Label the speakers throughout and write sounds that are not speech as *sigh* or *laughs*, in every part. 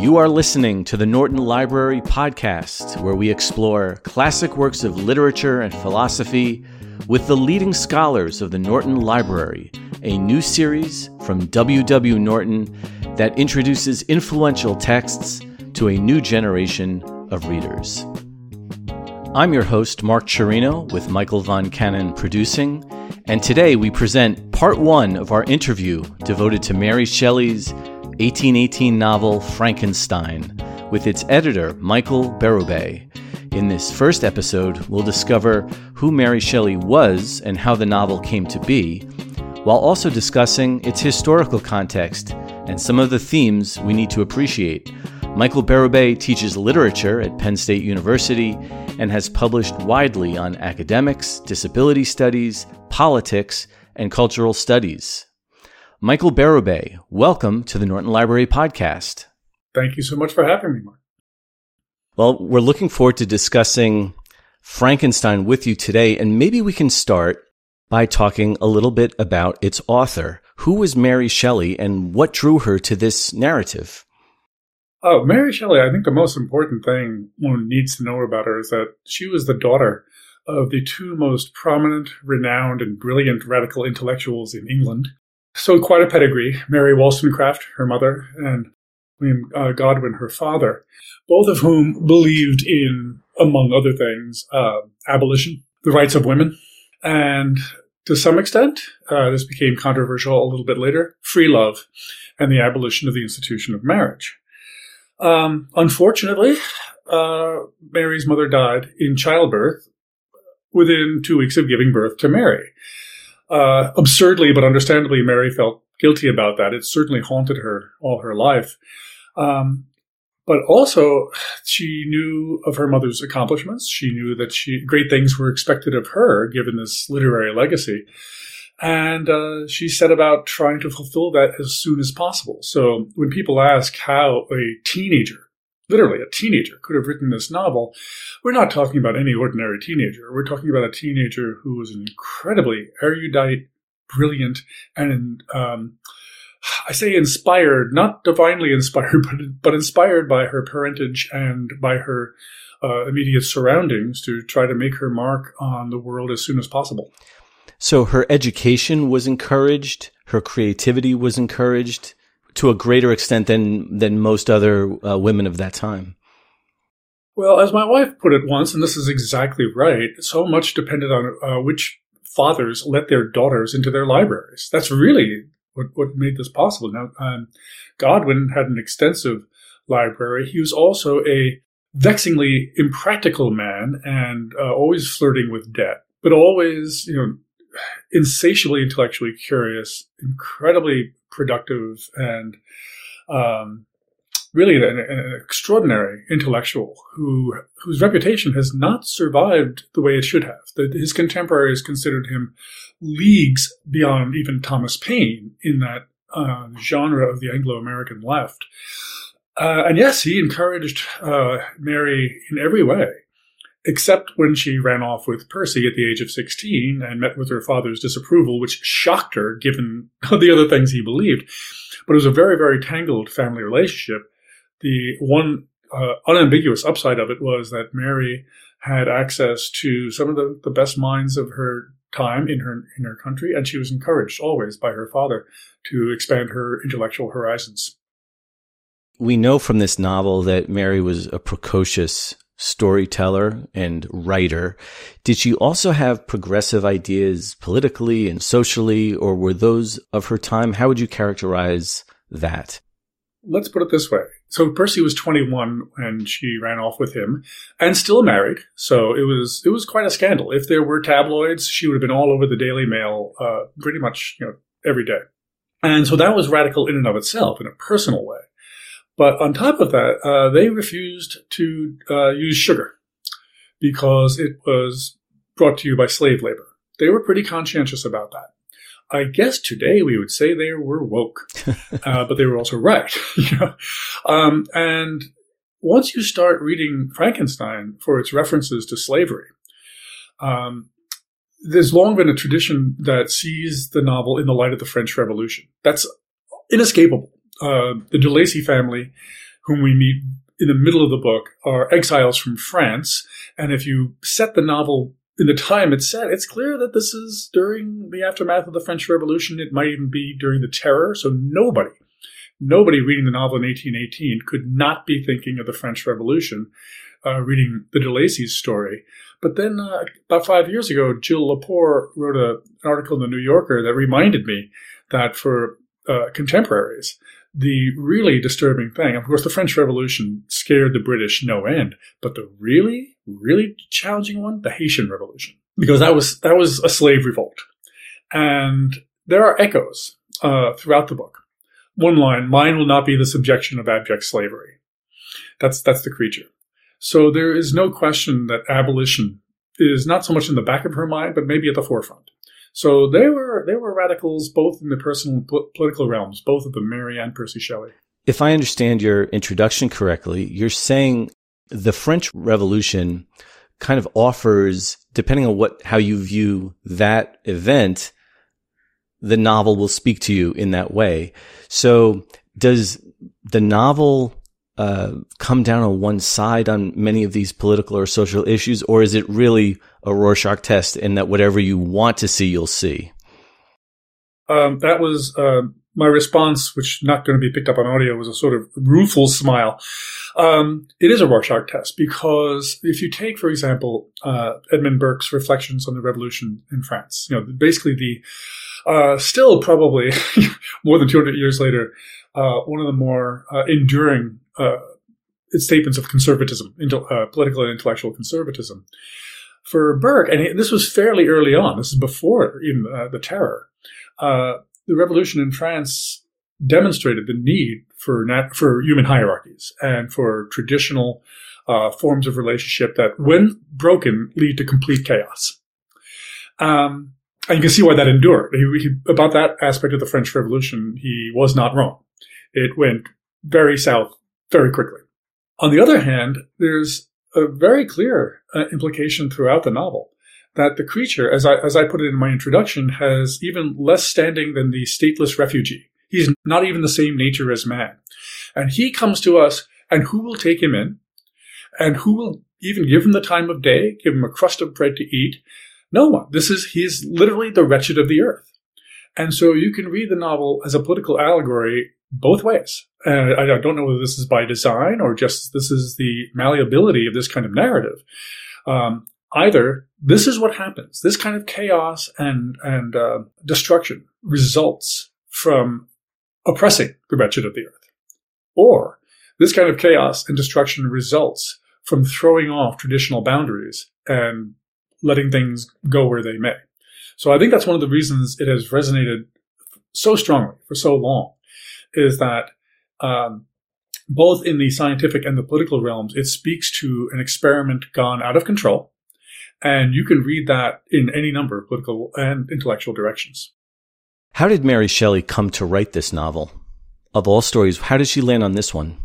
Speaker 1: You are listening to the Norton Library podcast, where we explore classic works of literature and philosophy with the leading scholars of the Norton Library, a new series from W.W. Norton that introduces influential texts to a new generation of readers. I'm your host, Mark Chirino, with Michael Von Cannon producing, and today we present part one of our interview devoted to Mary Shelley's 1818 novel Frankenstein with its editor, Michael Bérubé. In this first episode, we'll discover who Mary Shelley was and how the novel came to be, while also discussing its historical context and some of the themes we need to appreciate. Michael Bérubé teaches literature at Penn State University and has published widely on academics, disability studies, politics, and cultural studies. Michael Bérubé, welcome to the Norton Library podcast.
Speaker 2: Thank you so much for having me, Mark.
Speaker 1: Well, we're looking forward to discussing Frankenstein with you today, and maybe we can start by talking a little bit about its author. Who was Mary Shelley and what drew her to this narrative?
Speaker 2: Oh, Mary Shelley, I think the most important thing one needs to know about her is that she was the daughter of the two most prominent, renowned, and brilliant radical intellectuals in England, so quite a pedigree. Mary Wollstonecraft, her mother, and William uh, Godwin, her father, both of whom believed in, among other things, uh, abolition, the rights of women, and to some extent, uh, this became controversial a little bit later, free love and the abolition of the institution of marriage. Um, unfortunately, uh, Mary's mother died in childbirth within two weeks of giving birth to Mary. Uh, absurdly, but understandably, Mary felt guilty about that. It certainly haunted her all her life. Um, but also, she knew of her mother's accomplishments. She knew that she great things were expected of her, given this literary legacy. And uh, she set about trying to fulfill that as soon as possible. So when people ask how a teenager literally a teenager could have written this novel, we're not talking about any ordinary teenager. We're talking about a teenager who was an incredibly erudite, brilliant, and um, I say inspired, not divinely *laughs* inspired, but but inspired by her parentage and by her uh, immediate surroundings to try to make her mark on the world as soon as possible.
Speaker 1: So her education was encouraged, her creativity was encouraged to a greater extent than than most other uh, women of that time.
Speaker 2: Well, as my wife put it once, and this is exactly right, so much depended on uh, which fathers let their daughters into their libraries. That's really what, what made this possible. Now, um, Godwin had an extensive library. He was also a vexingly impractical man and uh, always flirting with debt, but always, you know, insatiably intellectually curious, incredibly productive, and um, really an, an, extraordinary intellectual who whose reputation has not survived the way it should have. That his contemporaries considered him leagues beyond even Thomas Paine in that uh, genre of the Anglo-American left. Uh, and yes, he encouraged uh, Mary in every way except when she ran off with Percy at the age of 16 and met with her father's disapproval, which shocked her given *laughs* the other things he believed. But it was a very, very tangled family relationship. The one uh, unambiguous upside of it was that Mary had access to some of the, the best minds of her time in her in her country, and she was encouraged always by her father to expand her intellectual horizons.
Speaker 1: We know from this novel that Mary was a precocious storyteller and writer. Did she also have progressive ideas politically and socially, or were those of her time? How would you characterize that?
Speaker 2: Let's put it this way. So Percy was 21 when she ran off with him and still married. So it was, it was quite a scandal. If there were tabloids, she would have been all over the Daily Mail, uh, pretty much, you know, every day. And so that was radical in and of itself in a personal way. But on top of that, uh, they refused to uh, use sugar because it was brought to you by slave labor. They were pretty conscientious about that. I guess today we would say they were woke, *laughs* uh, but they were also right. *laughs* you know? um, and once you start reading Frankenstein for its references to slavery, um, there's long been a tradition that sees the novel in the light of the French Revolution. That's inescapable uh, the De Lacey family, whom we meet in the middle of the book, are exiles from France. And if you set the novel in the time it's set, it's clear that this is during the aftermath of the French Revolution. It might even be during the Terror. So nobody, nobody reading the novel in 1818 could not be thinking of the French Revolution, uh, reading the de Lacey's story. But then uh, about five years ago, Jill Lepore wrote a, an article in the New Yorker that reminded me that for uh, contemporaries, the really disturbing thing, of course, the French Revolution scared the British no end, but the really, really challenging one, the Haitian Revolution, because that was that was a slave revolt, and there are echoes uh, throughout the book. One line: "Mine will not be the subjection of abject slavery." That's that's the creature. So there is no question that abolition is not so much in the back of her mind, but maybe at the forefront. So they were they were radicals both in the personal and po- political realms, both of them, Mary and Percy Shelley.
Speaker 1: If I understand your introduction correctly, you're saying the French Revolution kind of offers, depending on what how you view that event, the novel will speak to you in that way. So does the novel uh, come down on one side on many of these political or social issues, or is it really a Rorschach test in that whatever you want to see, you'll see?
Speaker 2: Um, that was uh, my response, which not going to be picked up on audio, was a sort of rueful smile. Um, it is a Rorschach test because if you take, for example, uh, Edmund Burke's reflections on the revolution in France, you know, basically the uh, still probably *laughs* more than 200 years later, uh, one of the more uh, enduring statements of conservatism, uh, political and intellectual conservatism. For Burke, and this was fairly early on, this is before even uh, the terror, uh, the revolution in France demonstrated the need for nat- for human hierarchies and for traditional uh, forms of relationship that, when broken, lead to complete chaos. Um, and you can see why that endured. He, he, about that aspect of the French Revolution, he was not wrong. It went very south very quickly. On the other hand, there's a very clear uh, implication throughout the novel that the creature, as I, as I put it in my introduction, has even less standing than the stateless refugee. He's not even the same nature as man. And he comes to us, and who will take him in? And who will even give him the time of day, give him a crust of bread to eat? No one. This is, he's literally the wretched of the earth. And so you can read the novel as a political allegory both ways. And I don't know whether this is by design or just this is the malleability of this kind of narrative. Um, either this is what happens. This kind of chaos and and uh, destruction results from oppressing the wretched of the earth, or this kind of chaos and destruction results from throwing off traditional boundaries and letting things go where they may. So I think that's one of the reasons it has resonated so strongly for so long is that um, both in the scientific and the political realms, it speaks to an experiment gone out of control. And you can read that in any number of political and intellectual directions.
Speaker 1: How did Mary Shelley come to write this novel? Of all stories, how did she land on this one?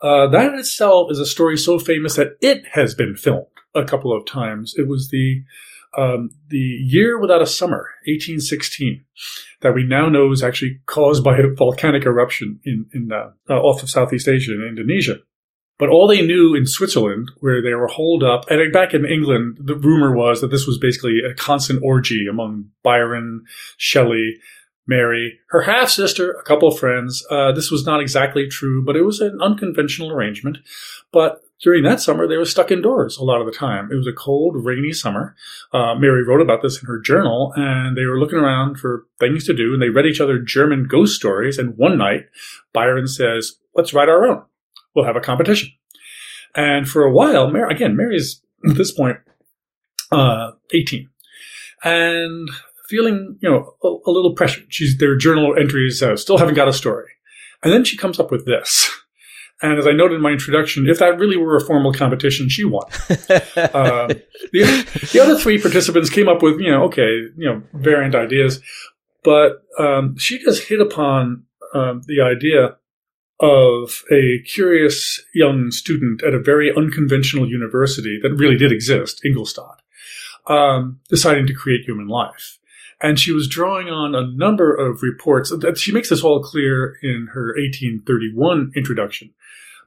Speaker 2: Uh, that itself is a story so famous that it has been filmed a couple of times. It was the um, the year without a summer, 1816, that we now know is actually caused by a *laughs* volcanic eruption in, in uh, uh, off of Southeast Asia in Indonesia. But all they knew in Switzerland, where they were holed up, and back in England, the rumor was that this was basically a constant orgy among Byron, Shelley, Mary, her half sister, a couple of friends. Uh, this was not exactly true, but it was an unconventional arrangement. But during that summer, they were stuck indoors a lot of the time. It was a cold, rainy summer. Uh, Mary wrote about this in her journal, and they were looking around for things to do, and they read each other German ghost stories. And one night, Byron says, Let's write our own. We'll have a competition. And for a while, Mary, again, Mary's at this point uh, 18. And feeling, you know, a, a little pressured. She's, their journal entries uh, still haven't got a story. And then she comes up with this. And as I noted in my introduction, if that really were a formal competition, she won. uh, *laughs* the, the, other three participants came up with, you know, okay, you know, variant ideas, but um, she just hit upon um, the idea of a curious young student at a very unconventional university that really did exist, Ingolstadt, um, deciding to create human life. And she was drawing on a number of reports. That She makes this all clear in her 1831 introduction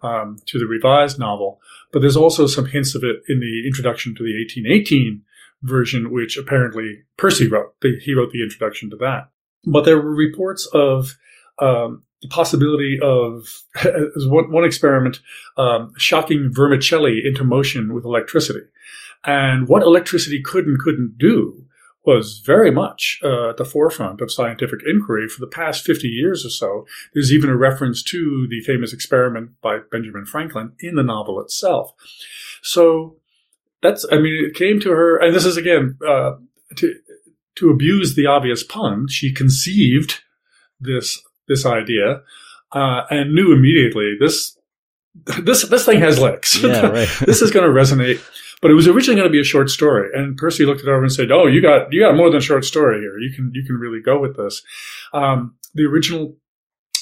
Speaker 2: um, to the revised novel. But there's also some hints of it in the introduction to the 1818 version, which apparently Percy wrote. He wrote the introduction to that. But there were reports of um, the possibility of, *laughs* as one, one experiment, um, shocking vermicelli into motion with electricity. And what electricity could and couldn't do was very much uh, at the forefront of scientific inquiry for the past 50 years or so. There's even a reference to the famous experiment by Benjamin Franklin in the novel itself. So that's, I mean, it came to her, and this is again, uh, to, to abuse the obvious pun, she conceived this, this idea, uh, and knew immediately this, *laughs* this, this thing has legs.
Speaker 1: Yeah, right. *laughs*
Speaker 2: this is going to resonate but it was originally going to be a short story, and Percy looked it over and said, "Oh, you got you got more than a short story here. You can you can really go with this." Um, the original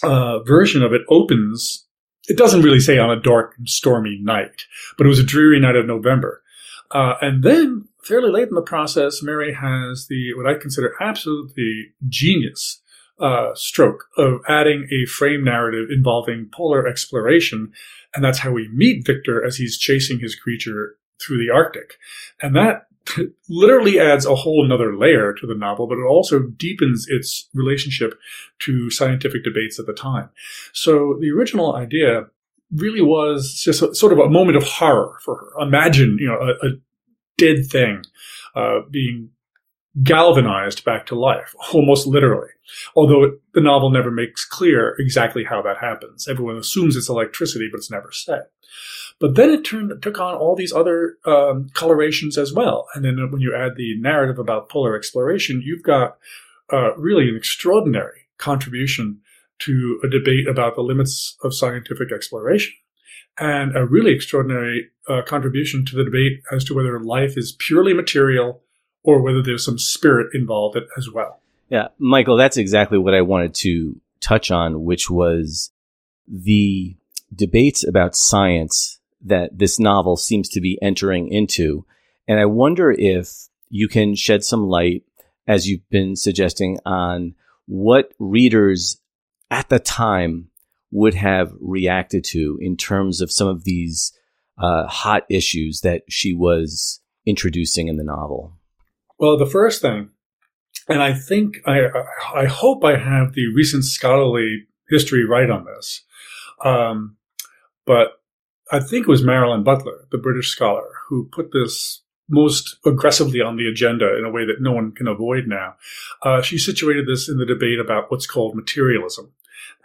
Speaker 2: uh, version of it opens. It doesn't really say on a dark, stormy night, but it was a dreary night of November, uh, and then fairly late in the process, Mary has the what I consider absolutely genius uh, stroke of adding a frame narrative involving polar exploration. And that's how we meet Victor as he's chasing his creature through the Arctic. And that literally adds a whole another layer to the novel, but it also deepens its relationship to scientific debates at the time. So the original idea really was just a, sort of a moment of horror for her. Imagine, you know, a, a dead thing uh, being galvanized back to life, almost literally. Although the novel never makes clear exactly how that happens. Everyone assumes it's electricity, but it's never said. But then it turned took on all these other um, colorations as well. And then when you add the narrative about polar exploration, you've got uh, really an extraordinary contribution to a debate about the limits of scientific exploration, and a really extraordinary uh, contribution to the debate as to whether life is purely material or whether there's some spirit involved as well.
Speaker 1: Yeah, Michael, that's exactly what I wanted to touch on, which was the debates about science that this novel seems to be entering into. And I wonder if you can shed some light, as you've been suggesting, on what readers at the time would have reacted to in terms of some of these uh, hot issues that she was introducing in the novel.
Speaker 2: Well, the first thing, and I think I I hope I have the recent scholarly history right on this, um, but I think it was Marilyn Butler, the British scholar, who put this most aggressively on the agenda in a way that no one can avoid now. Uh, she situated this in the debate about what's called materialism.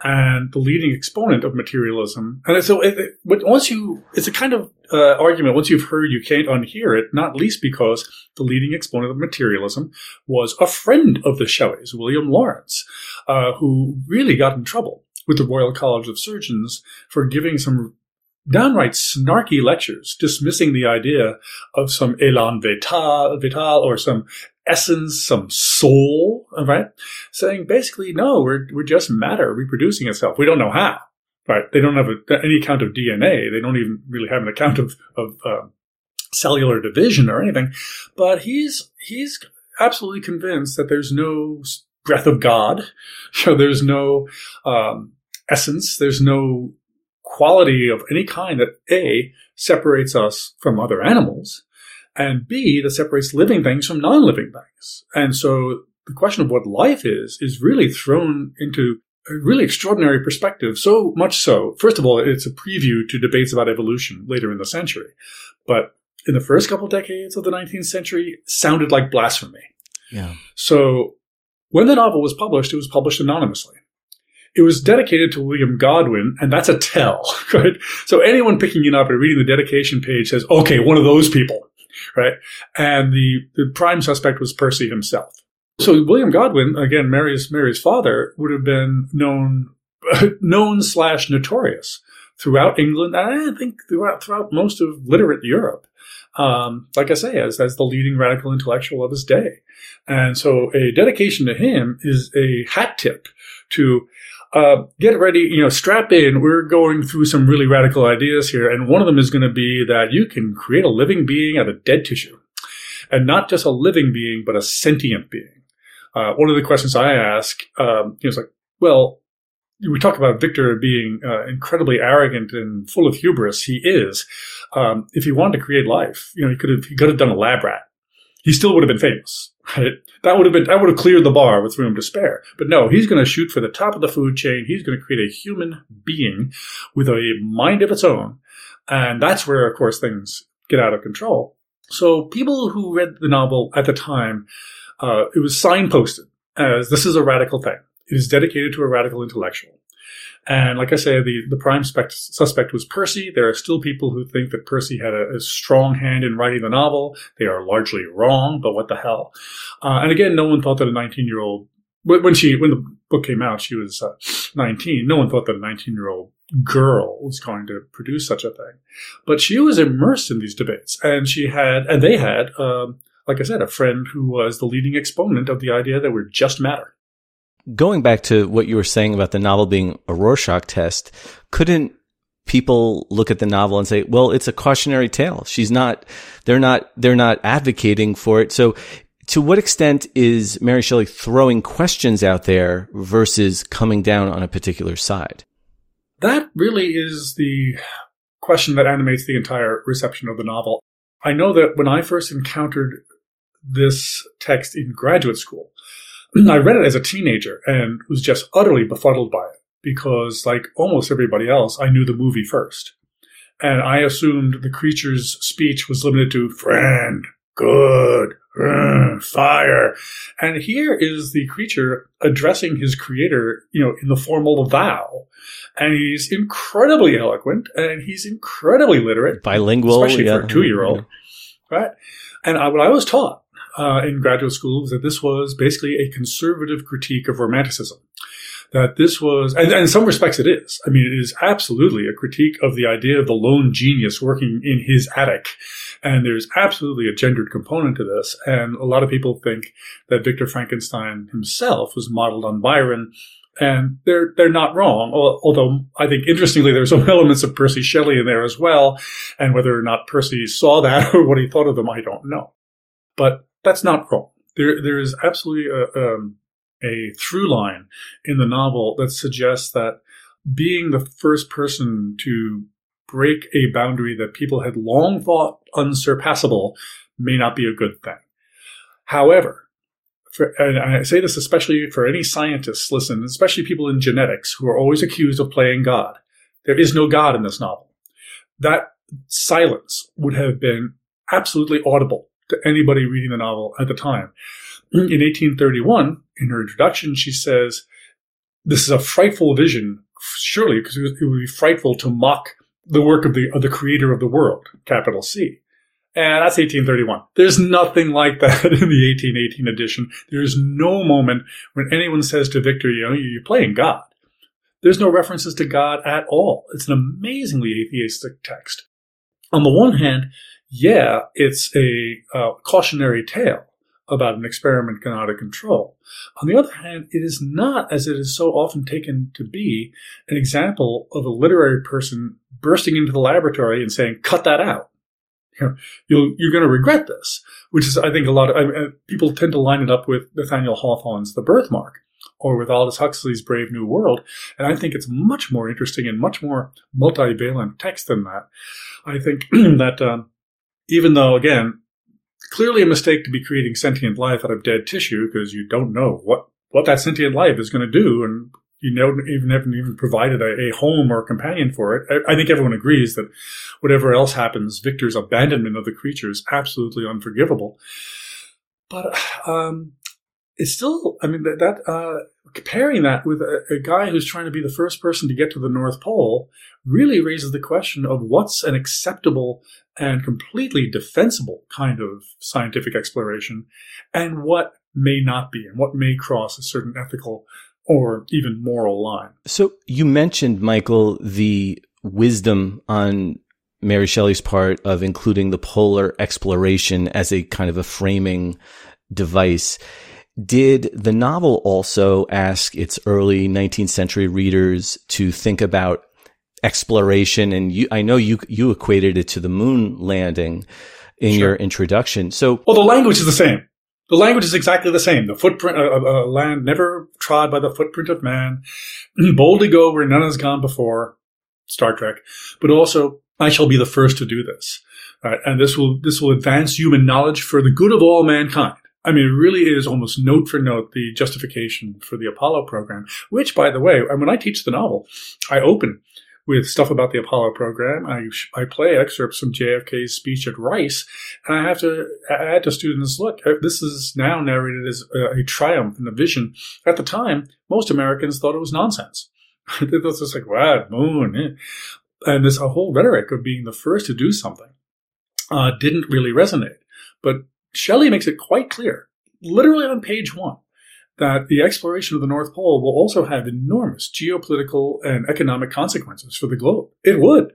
Speaker 2: And the leading exponent of materialism, and so it, it, once you, it's a kind of uh, argument. Once you've heard, you can't unhear it. Not least because the leading exponent of materialism was a friend of the Shelleys, William Lawrence, uh, who really got in trouble with the Royal College of Surgeons for giving some downright snarky lectures dismissing the idea of some elan vital, vital or some essence, some soul, right? Saying basically, no, we're, we're just matter reproducing itself. We don't know how, right? They don't have a, any account of DNA. They don't even really have an account of, of uh, cellular division or anything. But he's, he's absolutely convinced that there's no breath of God. *laughs* So there's no, um, essence. There's no quality of any kind that A separates us from other animals and B that separates living things from non-living things. And so the question of what life is is really thrown into a really extraordinary perspective. So much so, first of all, it's a preview to debates about evolution later in the century. But in the first couple of decades of the 19th century, sounded like blasphemy.
Speaker 1: Yeah.
Speaker 2: So when the novel was published, it was published anonymously. It was dedicated to William Godwin, and that's a tell, *laughs* right? So anyone picking it up and reading the dedication page says, okay, one of those people, right? And the, the prime suspect was Percy himself. So William Godwin, again, Mary's, Mary's father, would have been known, *laughs* known slash notorious throughout England, and I think throughout, throughout most of literate Europe. Um, like I say, as, as the leading radical intellectual of his day. And so a dedication to him is a hat tip to uh, get ready, you know, strap in. We're going through some really radical ideas here. And one of them is going to be that you can create a living being out of dead tissue. And not just a living being, but a sentient being. Uh, one of the questions I ask um, is like, well, we talk about Victor being uh, incredibly arrogant and full of hubris. He is. Um, if he wanted to create life, you know, he could have he could have done a lab rat. He still would have been famous. Right? That would have been that would have cleared the bar with room to spare. But no, he's going to shoot for the top of the food chain. He's going to create a human being with a mind of its own, and that's where, of course, things get out of control. So people who read the novel at the time, uh, it was signposted as this is a radical thing. It is dedicated to a radical intellectual. And like I say, the, the prime spect- suspect was Percy. There are still people who think that Percy had a, a, strong hand in writing the novel. They are largely wrong, but what the hell? Uh, and again, no one thought that a 19 year old, when she, when the book came out, she was uh, 19. No one thought that a 19 year old girl was going to produce such a thing. But she was immersed in these debates and she had, and they had, um, like I said, a friend who was the leading exponent of the idea that we're just matter
Speaker 1: going back to what you were saying about the novel being a Rorschach test, couldn't people look at the novel and say, well, it's a cautionary tale. She's not, they're not, they're not advocating for it. So to what extent is Mary Shelley throwing questions out there versus coming down on a particular side?
Speaker 2: That really is the question that animates the entire reception of the novel. I know that when I first encountered this text in graduate school, *clears throat* I read it as a teenager and was just utterly befuddled by it because, like almost everybody else, I knew the movie first. And I assumed the creature's speech was limited to friend, good, uh, fire. And here is the creature addressing his creator, you know, in the formal thou. And he's incredibly eloquent and he's incredibly literate.
Speaker 1: Bilingual.
Speaker 2: Especially yeah. for a two year old. Yeah. Right. And I, what I was taught uh, in graduate school was that this was basically a conservative critique of romanticism. That this was, and, and, in some respects it is. I mean, it is absolutely a critique of the idea of the lone genius working in his attic. And there's absolutely a gendered component to this. And a lot of people think that Victor Frankenstein himself was modeled on Byron. And they're, they're not wrong. Although I think interestingly, there's some *laughs* elements of Percy Shelley in there as well. And whether or not Percy saw that *laughs* or what he thought of them, I don't know. But that's not wrong. There, there is absolutely a, um, a through line in the novel that suggests that being the first person to break a boundary that people had long thought unsurpassable may not be a good thing. However, for, and I say this especially for any scientists listen, especially people in genetics who are always accused of playing God. There is no God in this novel. That silence would have been absolutely audible to anybody reading the novel at the time. In 1831, in her introduction, she says, This is a frightful vision, surely, because it would be frightful to mock the work of the, of the creator of the world, capital C. And that's 1831. There's nothing like that *laughs* in the 1818 edition. There's no moment when anyone says to Victor, you know, you're playing God. There's no references to God at all. It's an amazingly atheistic text. On the one hand, yeah, it's a uh, cautionary tale about an experiment gone out of control. On the other hand, it is not, as it is so often taken to be, an example of a literary person bursting into the laboratory and saying, cut that out. *laughs* You are going to regret this, which is, I think, a lot of I mean, people tend to line it up with Nathaniel Hawthorne's The Birthmark or with Aldous Huxley's Brave New World. And I think it's much more interesting and much more multivalent text than that. I think *clears throat* that um, even though, again, clearly a mistake to be creating sentient life out of dead tissue because you don't know what, what that sentient life is going to do. And you know, even haven't even provided a, a, home or a companion for it. I, I, think everyone agrees that whatever else happens, Victor's abandonment of the creature is absolutely unforgivable. But um, it's still, I mean, that, that uh, comparing that with a, a, guy who's trying to be the first person to get to the North Pole really raises the question of what's an acceptable and completely defensible kind of scientific exploration and what may not be and what may cross a certain ethical or even moral line.
Speaker 1: So you mentioned, Michael, the wisdom on Mary Shelley's part of including the polar exploration as a kind of a framing device. Did the novel also ask its early 19th century readers to think about exploration? And you, I know you, you equated it to the moon landing in sure. your introduction. So,
Speaker 2: well, the language is the same. The language is exactly the same. The footprint, a, a land never trod by the footprint of man. *clears throat* Boldly go where none has gone before. Star Trek. But also, I shall be the first to do this. Right? And this will, this will advance human knowledge for the good of all mankind. I mean, it really is almost note for note the justification for the Apollo program, which, by the way, and when I teach the novel, I open with stuff about the Apollo program. I, I play excerpts from JFK's speech at Rice, and I have to add to students, look, uh, this is now narrated as a, a triumph and a vision. At the time, most Americans thought it was nonsense. *laughs* they thought just like, wow, moon. Eh. And this whole rhetoric of being the first to do something uh, didn't really resonate. But Shelley makes it quite clear, literally on page one, that the exploration of the North Pole will also have enormous geopolitical and economic consequences for the globe. It would.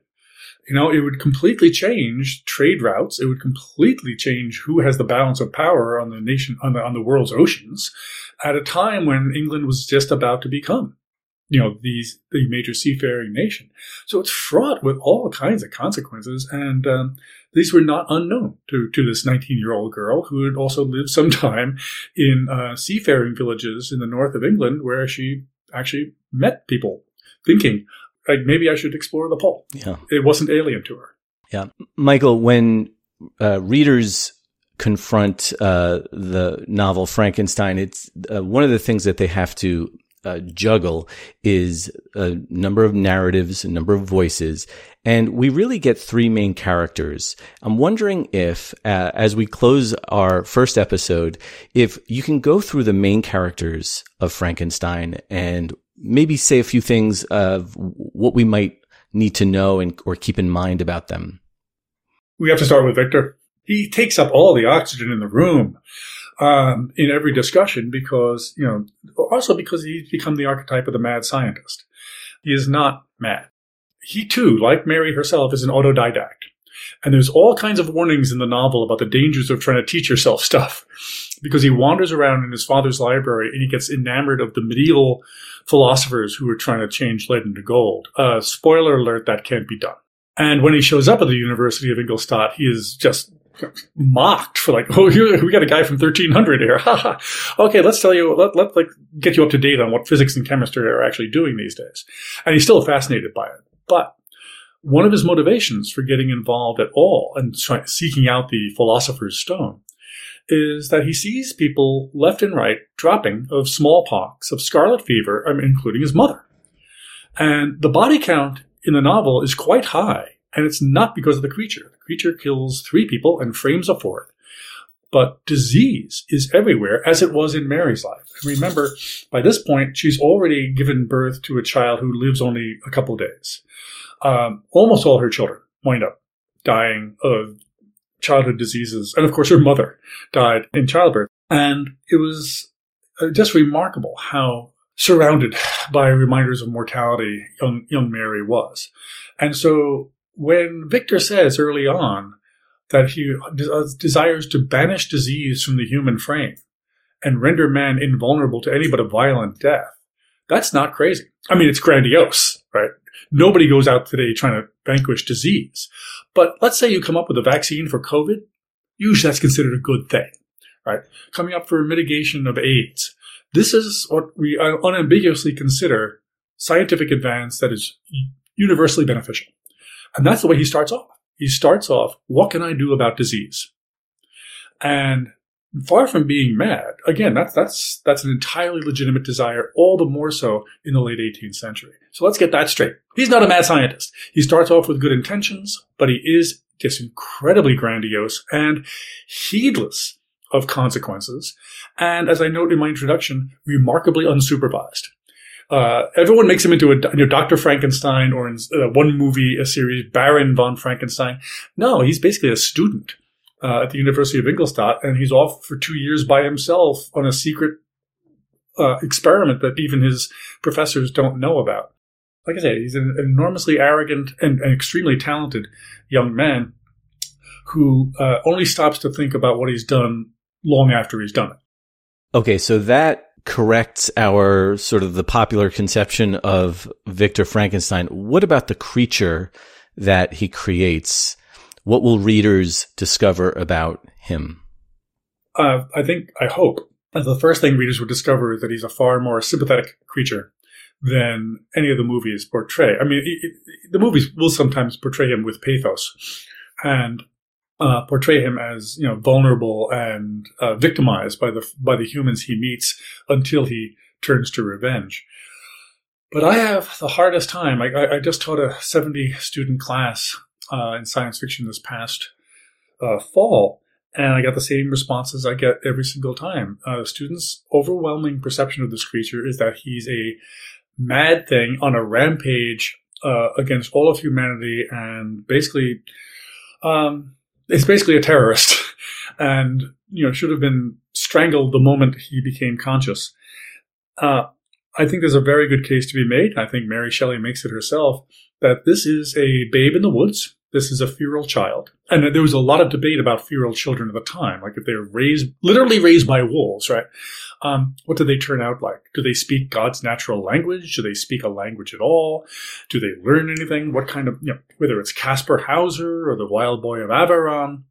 Speaker 2: You know, it would completely change trade routes. It would completely change who has the balance of power on the nation, on the, on the world's oceans at a time when England was just about to become you know these the major seafaring nation. So it's fraught with all kinds of consequences, and um, these were not unknown to to this 19 year old girl who had also lived some *laughs* time in uh, seafaring villages in the north of England, where she actually met people, thinking like maybe I should explore the pole.
Speaker 1: Yeah,
Speaker 2: it wasn't alien to her.
Speaker 1: Yeah, Michael, when uh, readers confront uh, the novel Frankenstein, it's uh, one of the things that they have to uh, juggle is a number of narratives, a number of voices, and we really get three main characters. I'm wondering if, uh, as we close our first episode, if you can go through the main characters of Frankenstein and maybe say a few things of what we might need to know and or keep in mind about them.
Speaker 2: We have to start with Victor. He takes up all the oxygen in the room um, in every discussion because, you know, also because he's become the archetype of the mad scientist. He is not mad. He too, like Mary herself, is an autodidact. And there's all kinds of warnings in the novel about the dangers of trying to teach yourself stuff *laughs* because he wanders around in his father's library and he gets enamored of the medieval philosophers who are trying to change lead into gold. Uh, spoiler alert, that can't be done. And when he shows up at the University of Ingolstadt, he is just mocked for like, *laughs* oh, here, we got a guy from 1300 here. *laughs* Ha okay, let's tell you, let, let like get you up to date on what physics and chemistry are actually doing these days. And he's still fascinated by it. But one of his motivations for getting involved at all and seeking out the philosopher's stone is that he sees people left and right dropping of smallpox, of scarlet fever, mean, including his mother. And the body count in the novel is quite high and it's not because of the creature. The creature kills three people and frames a fourth. But disease is everywhere, as it was in Mary's life. And remember, by this point, she's already given birth to a child who lives only a couple days. Um, almost all her children wind up dying of childhood diseases. And of course, her mother died in childbirth. And it was uh, just remarkable how surrounded *laughs* by reminders of mortality young, young Mary was. And so when Victor says early on that he uh, desires to banish disease from the human frame and render man invulnerable to any but a violent death, that's not crazy. I mean, it's grandiose, right? Nobody goes out today trying to vanquish disease. But let's say you come up with a vaccine for COVID. Usually that's considered a good thing, right? Coming up for mitigation of AIDS. This is what we unambiguously consider scientific advance that is universally beneficial. And that's the way he starts off. He starts off, what can I do about disease? And far from being mad, again, that's, that's, that's an entirely legitimate desire, all the more so in the late 18th century. So let's get that straight. He's not a mad scientist. He starts off with good intentions, but he is just incredibly grandiose and heedless of consequences. And as I note in my introduction, remarkably unsupervised. Uh, everyone makes him into a you know, Dr. Frankenstein or in uh, one movie, a series, Baron von Frankenstein. No, he's basically a student uh, at the University of Ingolstadt, and he's off for two years by himself on a secret uh, experiment that even his professors don't know about. Like I said, he's an enormously arrogant and, and extremely talented young man who uh, only stops to think about what he's done long after he's done it.
Speaker 1: Okay, so that corrects our sort of the popular conception of Victor Frankenstein. What about the creature that he creates? What will readers discover about him?
Speaker 2: uh, I think, I hope, the first thing readers would discover is that he's a far more sympathetic creature than any of the movies portray. I mean, it, it, the movies will sometimes portray him with pathos and uh, portray him as you know vulnerable and uh, victimized by the by the humans he meets until he turns to revenge. But I have the hardest time. I, I just taught a 70 student class uh, in science fiction this past uh, fall, and I got the same responses I get every single time. Uh, students' overwhelming perception of this creature is that he's a mad thing on a rampage uh, against all of humanity, and basically, um, it's basically a terrorist, *laughs* and you know should have been strangled the moment he became conscious. Uh, I think there's a very good case to be made. I think Mary Shelley makes it herself that this is a babe in the woods. This is a feral child. And there was a lot of debate about feral children at the time. Like if they were raised, literally raised by wolves, right? Um, what do they turn out like? Do they speak God's natural language? Do they speak a language at all? Do they learn anything? What kind of, you know, whether it's Caspar Hauser or the wild boy of Aveyron?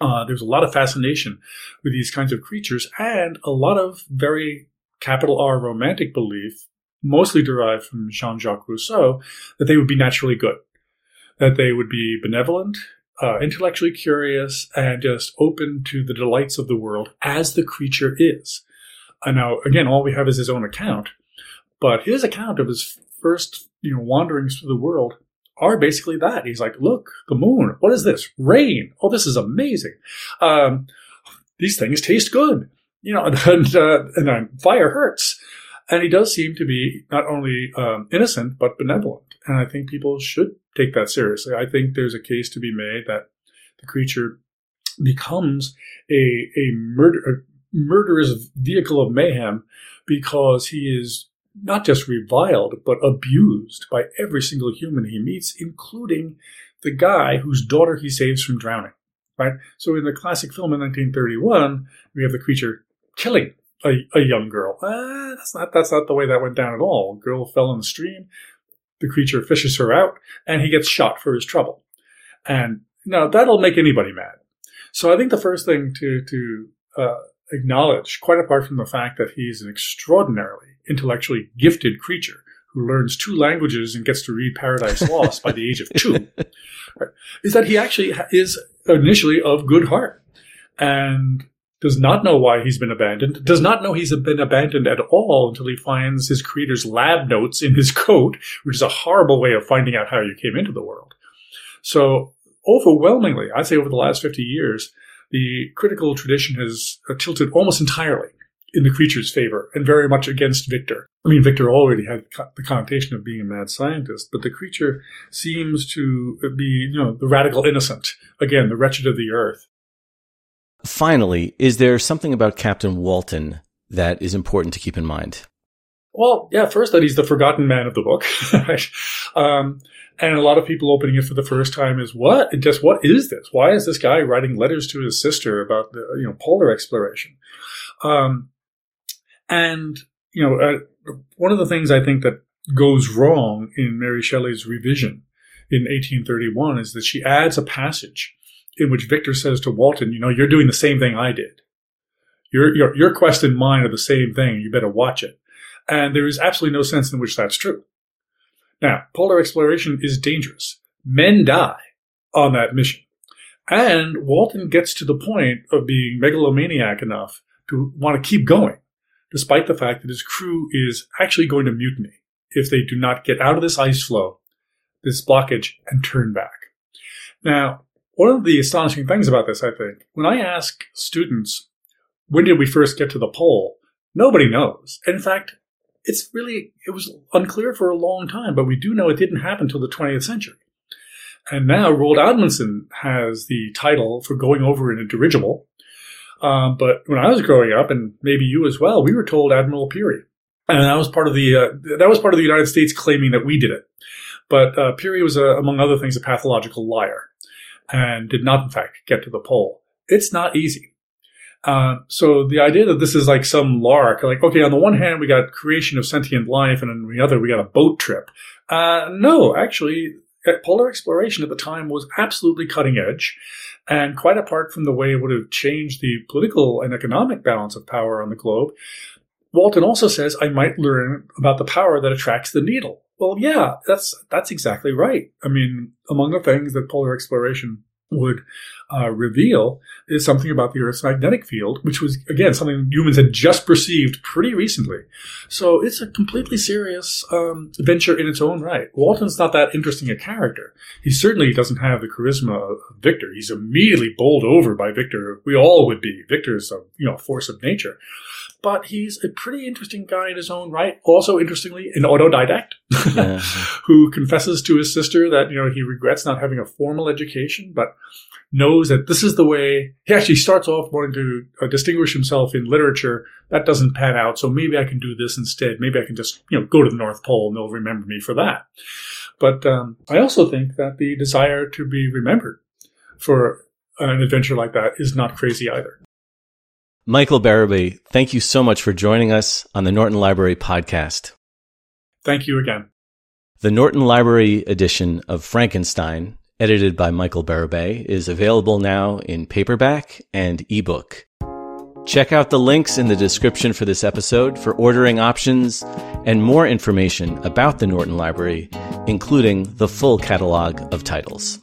Speaker 2: Uh, there's a lot of fascination with these kinds of creatures and a lot of very capital R romantic belief, mostly derived from Jean Jacques Rousseau, that they would be naturally good, that they would be benevolent, uh, intellectually curious, and just open to the delights of the world as the creature is. And now, again, all we have is his own account, but his account of his first, you know, wanderings through the world are basically that. He's like, look, the moon. What is this? Rain. Oh, this is amazing. Um, these things taste good you know, *laughs* and, uh, and uh, fire hurts. And he does seem to be not only um, innocent, but benevolent. And I think people should take that seriously. I think there's a case to be made that the creature becomes a, a, murder, a murderous vehicle of mayhem because he is not just reviled, but abused by every single human he meets, including the guy whose daughter he saves from drowning. Right? So in the classic film in 1931, we have the creature killing a, a young girl. Uh, that's not that's not the way that went down at all. Girl fell in the stream. The creature fishes her out, and he gets shot for his trouble. And now that'll make anybody mad. So I think the first thing to to uh, acknowledge, quite apart from the fact that he's an extraordinarily intellectually gifted creature who learns two languages and gets to read Paradise Lost by the age of two, *laughs* right, is that he actually is initially of good heart and does not know why he's been abandoned, does not know he's been abandoned at all until he finds his creator's lab notes in his *laughs* coat, which is a horrible way of finding out how you came into the world. So, overwhelmingly, I'd say over the last 50 years, the critical tradition has uh, tilted almost entirely in the creature's favor and very much against Victor. I mean, Victor already had the connotation of being a mad scientist, but the creature seems to be, you know, the radical innocent. Again, the wretched of the earth.
Speaker 1: Finally, is there something about Captain Walton that is important to keep in mind?
Speaker 2: Well, yeah, first that he's the forgotten man of the book. *laughs* um, and a lot of people opening it for the first time is what? Just what is this? Why is this guy writing letters to his sister about the you know polar exploration? Um, and you know, uh, one of the things I think that goes wrong in Mary Shelley's revision in 1831 is that she adds a passage in which Victor says to Walton, you know, you're doing the same thing I did. Your, your, your quest and mine are the same thing. You better watch it. And there is absolutely no sense in which that's true. Now, polar exploration is dangerous. Men die on that mission. And Walton gets to the point of being megalomaniac enough to want to keep going, despite the fact that his crew is actually going to mutiny if they do not get out of this ice floe, this blockage, and turn back. Now, one of the astonishing things about this, I think, when I ask students, when did we first get to the pole? Nobody knows. In fact, it's really, it was unclear for a long time, but we do know it didn't happen until the 20th century. And now Roald Amundsen has the title for going over in a dirigible. Um, but when I was growing up, and maybe you as well, we were told Admiral Peary. And that was part of the, uh, that was part of the United States claiming that we did it. But uh, Peary was, uh, among other things, a pathological liar and did not, in fact, get to the pole. It's not easy. Uh, so the idea that this is like some lark, like, okay, on the one hand, we got creation of sentient life, and on the other, we got a boat trip. Uh, no, actually, polar exploration at the time was absolutely cutting edge. And quite apart from the way it would have changed the political and economic balance of power on the globe, Walton also says I might learn about the power that attracts the needle. Well, yeah, that's that's exactly right. I mean, among the things that polar exploration would uh, reveal is something about the Earth's magnetic field, which was, again, something humans had just perceived pretty recently. So it's a completely serious um, venture in its own right. Walton's not that interesting a character. He certainly doesn't have the charisma of Victor. He's immediately bowled over by Victor. We all would be. Victor's a you know force of nature but he's a pretty interesting guy in his own right. Also, interestingly, an autodidact *laughs* yeah. who confesses to his sister that you know he regrets not having a formal education, but knows that this is the way. He actually starts off wanting to uh, distinguish himself in literature. That doesn't pan out, so maybe I can do this instead. Maybe I can just you know go to the North Pole and they'll remember me for that. But um, I also think that the desire to be remembered for an adventure like that is not crazy either.
Speaker 1: Michael Bérubé, thank you so much for joining us on the Norton Library podcast.
Speaker 2: Thank you again.
Speaker 1: The Norton Library edition of Frankenstein, edited by Michael Bérubé, is available now in paperback and ebook. Check out the links in the description for this episode for ordering options and more information about the Norton Library, including the full catalog of titles.